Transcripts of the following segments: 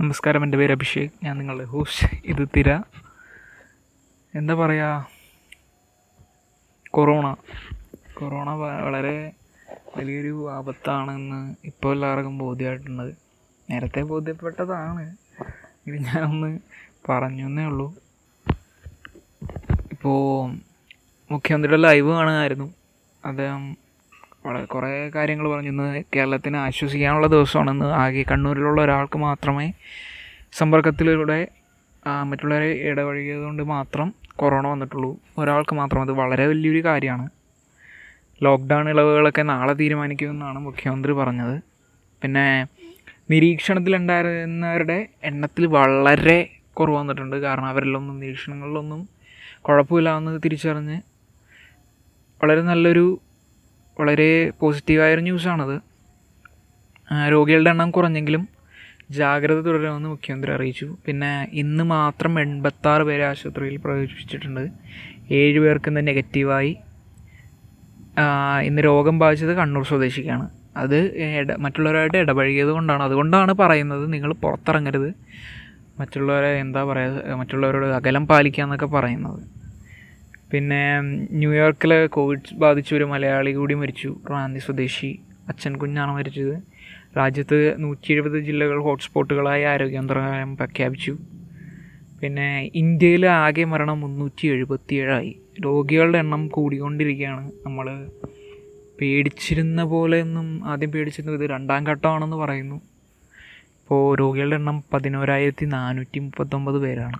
നമസ്കാരം എന്റെ പേര് അഭിഷേക്. ഞാൻ നിങ്ങളുടെ ഹോസ്റ്റ് ഇത് തിര. എന്താ പറയുക കൊറോണ. കൊറോണ വളരെ വലിയൊരു ആപത്താണെന്ന് ഇപ്പോൾ എല്ലാവർക്കും ബോധ്യമായിട്ടുണ്ട് നേരത്തെ ബോധ്യപ്പെട്ടതാണ്. ഇത് ഞാനൊന്ന് പറഞ്ഞു എന്നേ ഉള്ളൂ. ഇപ്പോൾ മുഖ്യമന്ത്രിയുടെ ലൈവ് കാണുമായിരുന്നു അദ്ദേഹം വളരെ കുറേ കാര്യങ്ങൾ പറഞ്ഞു. ഇന്ന് കേരളത്തിന് ആശ്വസിക്കാനുള്ള ദിവസമാണെന്ന് ആകെ കണ്ണൂരിലുള്ള ഒരാൾക്ക് മാത്രമേ സമ്പർക്കത്തിലൂടെ മറ്റുള്ളവരെ ഇടപഴകിയത് കൊണ്ട് മാത്രം കൊറോണ വന്നിട്ടുള്ളൂ. ഒരാൾക്ക് മാത്രം. അത് വളരെ വലിയൊരു കാര്യമാണ്. ലോക്ക്ഡൗൺ ഇളവുകളൊക്കെ നാളെ തീരുമാനിക്കുമെന്നാണ് മുഖ്യമന്ത്രി പറഞ്ഞത്. പിന്നെ നിരീക്ഷണത്തിലുണ്ടായിരുന്നവരുടെ എണ്ണത്തിൽ വളരെ കുറവ് വന്നിട്ടുണ്ട്. കാരണം അവരിലൊന്നും നിരീക്ഷണങ്ങളിലൊന്നും കുഴപ്പമില്ല എന്ന് തിരിച്ചറിഞ്ഞ് വളരെ നല്ലൊരു വളരെ പോസിറ്റീവായൊരു ന്യൂസാണത് രോഗികളുടെ എണ്ണം കുറഞ്ഞെങ്കിലും ജാഗ്രത തുടരുമെന്ന് മുഖ്യമന്ത്രി അറിയിച്ചു. പിന്നെ ഇന്ന് മാത്രം എൺപത്താറ് പേരെ ആശുപത്രിയിൽ പ്രവേശിപ്പിച്ചിട്ടുണ്ട്. ഏഴ് പേർക്ക് ഇന്ന് നെഗറ്റീവായി ഇന്ന് രോഗം ബാധിച്ചത് കണ്ണൂർ സ്വദേശിക്കാണ്. അത് ഇട മറ്റുള്ളവരായിട്ട് ഇടപഴകിയത് കൊണ്ടാണ്. അതുകൊണ്ടാണ് പറയുന്നത് നിങ്ങൾ പുറത്തിറങ്ങരുത്. മറ്റുള്ളവരെ എന്താ പറയുക മറ്റുള്ളവരോട് അകലം പാലിക്കുക എന്നൊക്കെ പറയുന്നത്. പിന്നെ ന്യൂയോർക്കിൽ കോവിഡ് ബാധിച്ച ഒരു മലയാളി കൂടി മരിച്ചു. റാന്നി സ്വദേശി അച്ഛൻ കുഞ്ഞാണ് മരിച്ചത്. രാജ്യത്ത് നൂറ്റി എഴുപത് ജില്ലകൾ ഹോട്ട്സ്പോട്ടുകളായി ആരോഗ്യമന്ത്രാലയം പ്രഖ്യാപിച്ചു. പിന്നെ ഇന്ത്യയിൽ ആകെ മരണം മുന്നൂറ്റി എഴുപത്തിയേഴായി രോഗികളുടെ എണ്ണം കൂടിക്കൊണ്ടിരിക്കുകയാണ്. നമ്മൾ പേടിച്ചിരുന്ന പോലെ പോലെയൊന്നും ആദ്യം പേടിച്ചിരുന്നത് ഇത് രണ്ടാം ഘട്ടമാണെന്ന് പറയുന്നു. ഇപ്പോൾ രോഗികളുടെ എണ്ണം പതിനോരായിരത്തി നാനൂറ്റി മുപ്പത്തൊമ്പത് പേരാണ്.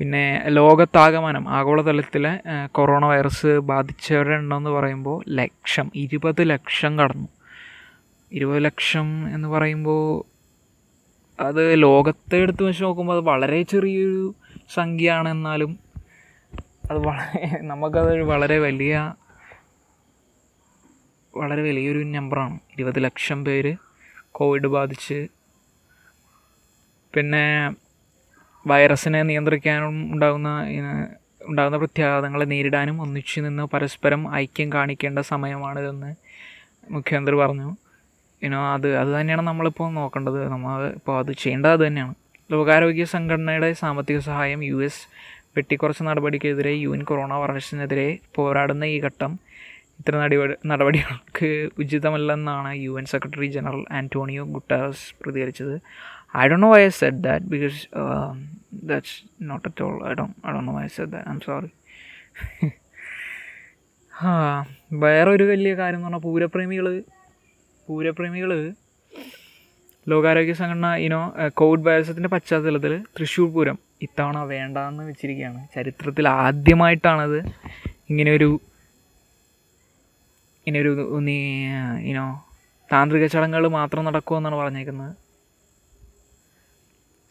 പിന്നെ ലോകത്താകമാനം ആഗോളതലത്തിലെ കൊറോണ വൈറസ് ബാധിച്ചവരുടെ എണ്ണം എന്ന് പറയുമ്പോൾ ലക്ഷം ഇരുപത് ലക്ഷം കടന്നു. ഇരുപത് ലക്ഷം എന്ന് പറയുമ്പോൾ അത് ലോകത്തെ എടുത്ത് വെച്ച് നോക്കുമ്പോൾ അത് വളരെ ചെറിയൊരു സംഖ്യയാണ് എന്നാലും അത് വളരെ നമുക്കത് വളരെ വലിയ വളരെ വലിയൊരു നമ്പറാണ്. ഇരുപത് ലക്ഷം പേര് കോവിഡ് ബാധിച്ച്. പിന്നെ വൈറസിനെ നിയന്ത്രിക്കാനും ഉണ്ടാകുന്ന ഉണ്ടാകുന്ന പ്രത്യാഘാതങ്ങളെ നേരിടാനും ഒന്നിച്ചു നിന്ന് പരസ്പരം ഐക്യം കാണിക്കേണ്ട സമയമാണിതെന്ന് മുഖ്യമന്ത്രി പറഞ്ഞു. ഇനോ അത് അത് തന്നെയാണ് നമ്മളിപ്പോൾ നോക്കേണ്ടത്. നമ്മൾ ഇപ്പോൾ അത് ചെയ്യേണ്ടത് അത് തന്നെയാണ്. ലോകാരോഗ്യ സംഘടനയുടെ സാമ്പത്തിക സഹായം യു എസ് വെട്ടിക്കുറച്ച നടപടിക്കെതിരെ യു എൻ കൊറോണ വൈറസിനെതിരെ പോരാടുന്ന ഈ ഘട്ടം ഇത്തരം നടപടി നടപടികൾക്ക് ഉചിതമല്ലെന്നാണ് U N secretary general Antonio Guterres പ്രതികരിച്ചത്. I do know why I said that because that's not at all I do I do know why said that I am sorry ആ വേറെ ഒരു വലിയ കാര്യം എന്ന് പറഞ്ഞാൽ പൂരപ്രേമികൾ പൂരപ്രേമികൾ ലോകാരോഗ്യ സംഘടന ഇനോ കോവിഡ് വൈറസത്തിന്റെ പശ്ചാത്തലത്തിൽ തൃശ്ശൂർ പൂരം ഇത്തവണ വേണ്ടാന്ന് വെച്ചിരിക്കുകയാണ് ചരിത്രത്തിൽ ആദ്യമായിട്ടാണത് ഇങ്ങനെയൊരു ഇങ്ങനെയൊരു നീ ഇനോ താന്ത്രിക ചടങ്ങുകൾ മാത്രം നടക്കുമെന്നാണ് പറഞ്ഞേക്കുന്നത്.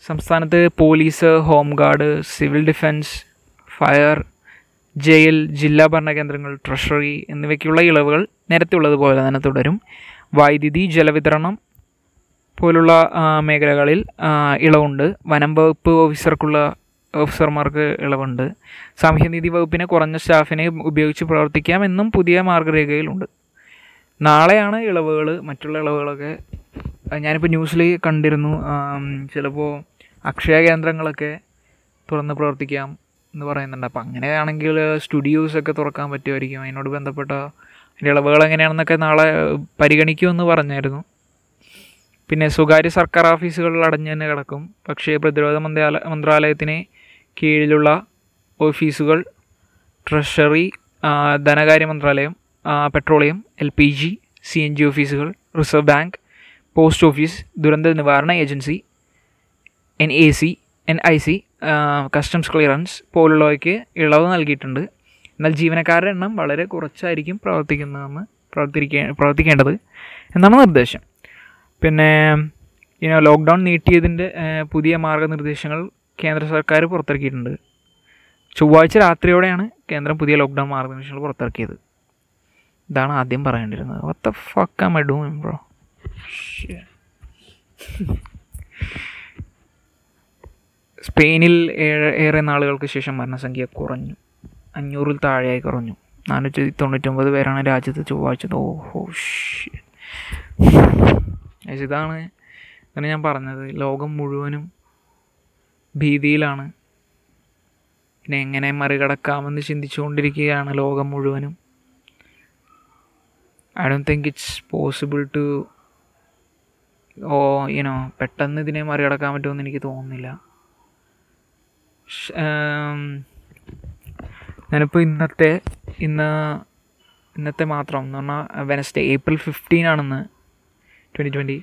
സംസ്ഥാനത്ത് police home guard civil defence fire jail ജില്ലാ ഭരണകേന്ദ്രങ്ങൾ ട്രഷറി എന്നിവയ്ക്കുള്ള ഇളവുകൾ നേരത്തെ ഉള്ളതുപോലെ തന്നെ തുടരും. വൈദ്യുതി ജലവിതരണം പോലുള്ള മേഖലകളിൽ ഇളവുണ്ട്. വനം വകുപ്പ് ഓഫീസർക്കുള്ള ഓഫീസർമാർക്ക് ഇളവുണ്ട്. സാമൂഹ്യനീതി വകുപ്പിനെ കുറഞ്ഞ സ്റ്റാഫിനെ ഉപയോഗിച്ച് പ്രവർത്തിക്കാം എന്നും പുതിയ മാർഗരേഖയിലുണ്ട്. നാളെയാണ് ഇളവുകൾ മറ്റുള്ള ഇളവുകളൊക്കെ ഞാനിപ്പോൾ ന്യൂസിൽ കണ്ടിരുന്നു ചിലപ്പോൾ അക്ഷയ കേന്ദ്രങ്ങളൊക്കെ തുറന്ന് പ്രവർത്തിക്കാം എന്ന് പറയുന്നുണ്ട്. അപ്പോൾ അങ്ങനെയാണെങ്കിൽ സ്റ്റുഡിയോസൊക്കെ തുറക്കാൻ പറ്റുമായിരിക്കും. അതിനോട് ബന്ധപ്പെട്ട അതിന്റെ ഇളവുകൾ എങ്ങനെയാണെന്നൊക്കെ നാളെ പരിഗണിക്കുമെന്ന് പറഞ്ഞായിരുന്നു. പിന്നെ സ്വകാര്യ സർക്കാർ ഓഫീസുകളിൽ അടഞ്ഞു തന്നെ കിടക്കും. പക്ഷേ പ്രതിരോധ മന്ത്രാലയ മന്ത്രാലയത്തിന് കീഴിലുള്ള ഓഫീസുകൾ ട്രഷറി ധനകാര്യ മന്ത്രാലയം petroleum L P G C N G ഓഫീസുകൾ റിസർവ് ബാങ്ക് പോസ്റ്റ് ഓഫീസ് ദുരന്ത നിവാരണ agency N A C N I C customs clearance പോലുള്ളവയ്ക്ക് ഇളവ് നൽകിയിട്ടുണ്ട്. എന്നാൽ ജീവനക്കാരുടെ എണ്ണം വളരെ കുറച്ചായിരിക്കും പ്രവർത്തിക്കുന്നതെന്ന് പ്രവർത്തിക്കേ പ്രവർത്തിക്കേണ്ടത് എന്നാണ് നിർദ്ദേശം. പിന്നെ ഇനി ലോക്ക്ഡൗൺ നീട്ടിയതിന്റെ പുതിയ മാർഗനിർദ്ദേശങ്ങൾ കേന്ദ്ര സർക്കാർ പുറത്തിറക്കിയിട്ടുണ്ട്. ചൊവ്വാഴ്ച രാത്രിയോടെയാണ് കേന്ദ്രം പുതിയ ലോക്ക്ഡൗൺ മാർഗനിർദ്ദേശങ്ങൾ പുറത്തിറക്കിയത്. ഇതാണ് ആദ്യം പറയേണ്ടിരുന്നത് വത്ത fuck am I ബ്രോ സ്പെയിനിൽ ഏറെ നാളുകൾക്ക് ശേഷം മരണസംഖ്യ കുറഞ്ഞു. അഞ്ഞൂറിൽ താഴെയായി കുറഞ്ഞു. നാനൂറ്റി തൊണ്ണൂറ്റൊമ്പത് പേരാണ് രാജ്യത്ത് ചൊവ്വാഴ്ച. ഓഹോ ഇതാണ് അങ്ങനെ ഞാൻ പറഞ്ഞത്. ലോകം മുഴുവനും ഭീതിയിലാണ്. പിന്നെ എങ്ങനെ മറികടക്കാമെന്ന് ചിന്തിച്ചുകൊണ്ടിരിക്കുകയാണ് ലോകം മുഴുവനും. I don't think it's possible to oh you know പെട്ടെന്ന് ഇതിനെ മറികടക്കാൻ പറ്റുമെന്ന് എനിക്ക് തോന്നുന്നില്ല. ഞാനിപ്പോൾ ഇന്നത്തെ ഇന്ന് ഇന്നത്തെ മാത്രം എന്ന് പറഞ്ഞാൽ വെനസ്ഡേ ഏപ്രിൽ ഫിഫ്റ്റീൻ ആണെന്ന് ട്വന്റി ട്വന്റി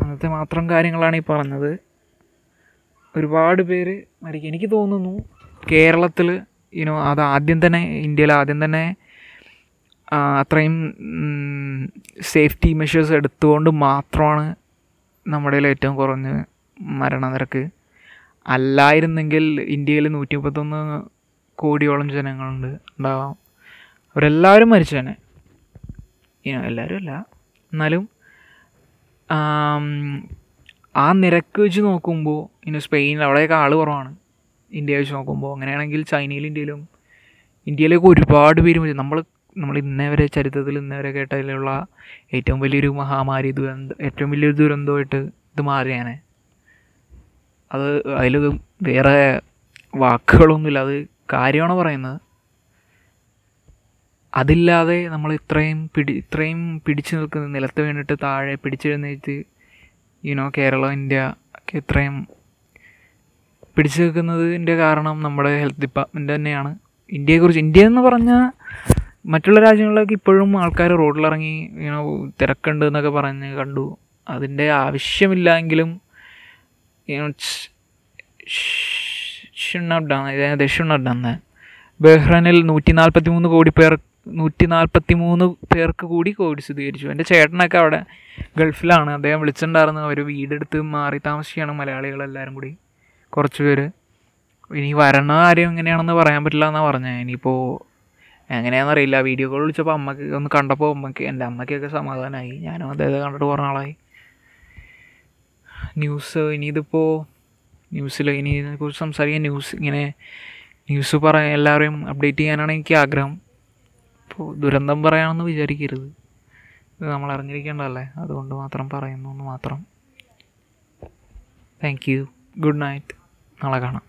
അന്നത്തെ മാത്രം കാര്യങ്ങളാണ് ഈ പറഞ്ഞത്. ഒരുപാട് പേര് മരിക്കും എനിക്ക് തോന്നുന്നു കേരളത്തിൽ യുനോ അത് ആദ്യം തന്നെ ഇന്ത്യയിൽ ആദ്യം തന്നെ അത്രയും സേഫ്റ്റി മെഷേഴ്സ് എടുത്തുകൊണ്ട് മാത്രമാണ് നമ്മുടെ ഏറ്റവും കുറഞ്ഞ മരണനിരക്ക് അല്ലായിരുന്നെങ്കിൽ ഇന്ത്യയിൽ നൂറ്റി മുപ്പത്തൊന്ന് കോടിയോളം ജനങ്ങളുണ്ട് ഉണ്ടാവാം. അവരെല്ലാവരും മരിച്ചേനെ എല്ലാവരും അല്ല. എന്നാലും ആ നിരക്ക് വെച്ച് നോക്കുമ്പോൾ ഇനി സ്പെയിനിൽ അവിടെയൊക്കെ ആൾ കുറവാണ്. ഇന്ത്യ വെച്ച് നോക്കുമ്പോൾ അങ്ങനെയാണെങ്കിൽ ചൈനയിലും ഇന്ത്യയിലും ഇന്ത്യയിലേക്ക് ഒരുപാട് പേര് മരിച്ചു. നമ്മൾ നമ്മൾ ഇന്നേ വരെ ചരിത്രത്തിൽ ഇന്നേ വരെ കേട്ടതിലുള്ള ഏറ്റവും വലിയൊരു മഹാമാരി ദുരന്തം ഏറ്റവും വലിയൊരു ദുരന്തമായിട്ട് ഇത് മാറിയാണ്. അത് അതിൽ വേറെ വാക്കുകളൊന്നുമില്ല. അത് കാര്യമാണ് പറയുന്നത്? അതില്ലാതെ നമ്മൾ ഇത്രയും പിടി ഇത്രയും പിടിച്ചു നിൽക്കുന്ന നിലത്ത് വീണിട്ട് താഴെ പിടിച്ചെഴുന്നേറ്റ് യുനോ കേരള ഇന്ത്യ ഒക്കെ ഇത്രയും പിടിച്ചു നിൽക്കുന്നതിന്റെ കാരണം നമ്മുടെ ഹെൽത്ത് ഡിപ്പാർട്ട്മെന്റ് തന്നെയാണ്. ഇന്ത്യയെക്കുറിച്ച് ഇന്ത്യ എന്ന് പറഞ്ഞാൽ മറ്റുള്ള രാജ്യങ്ങളിലൊക്കെ ഇപ്പോഴും ആൾക്കാർ റോഡിലിറങ്ങി ഇങ്ങനെ തിരക്കുണ്ട് എന്നൊക്കെ പറഞ്ഞ് കണ്ടു. അതിന്റെ ആവശ്യമില്ല എങ്കിലും ഷുഡ് ഡൺ ബഹ്റൈനിൽ നൂറ്റി നാൽപ്പത്തി മൂന്ന് കോടി പേർ നൂറ്റി നാൽപ്പത്തി മൂന്ന് പേർക്ക് കൂടി കോവിഡ് സ്ഥിരീകരിച്ചു. എന്റെ ചേട്ടനൊക്കെ അവിടെ ഗൾഫിലാണ്. അദ്ദേഹം വിളിച്ചിട്ടുണ്ടായിരുന്നു. അവർ വീടെടുത്ത് മാറി താമസിക്കുകയാണ് മലയാളികളെല്ലാവരും കൂടി. കുറച്ച് പേര്. ഇനി വരണ കാര്യം എങ്ങനെയാണെന്ന് പറയാൻ പറ്റില്ല എന്നാണ് പറഞ്ഞത്. ഇനിയിപ്പോൾ എങ്ങനെയാണെന്ന് അറിയില്ല. വീഡിയോ കോൾ വിളിച്ചപ്പോൾ അമ്മയ്ക്ക് ഒന്ന് കണ്ടപ്പോൾ അമ്മയ്ക്ക് എന്റെ അമ്മയ്ക്കൊക്കെ സമാധാനമായി ഞാനും അദ്ദേഹത്തെ കണ്ടിട്ട് കുറേ നാളായി. ന്യൂസ് ഇനിയിതിപ്പോൾ ന്യൂസിൽ ഇനി ഇതിനെക്കുറിച്ച് സംസാരിക്കാൻ ന്യൂസ് ഇങ്ങനെ ന്യൂസ് പറയാൻ എല്ലാവരെയും അപ്ഡേറ്റ് ചെയ്യാനാണ് എനിക്ക് ആഗ്രഹം. ഇപ്പോൾ ദുരന്തം പറയാമെന്ന് വിചാരിക്കരുത്. ഇത് നമ്മൾ അറിഞ്ഞിരിക്കേണ്ടതല്ലേ? അതുകൊണ്ട് മാത്രം പറയുന്നു എന്ന് മാത്രം. താങ്ക് യു ഗുഡ് നൈറ്റ് നാളെ കാണാം.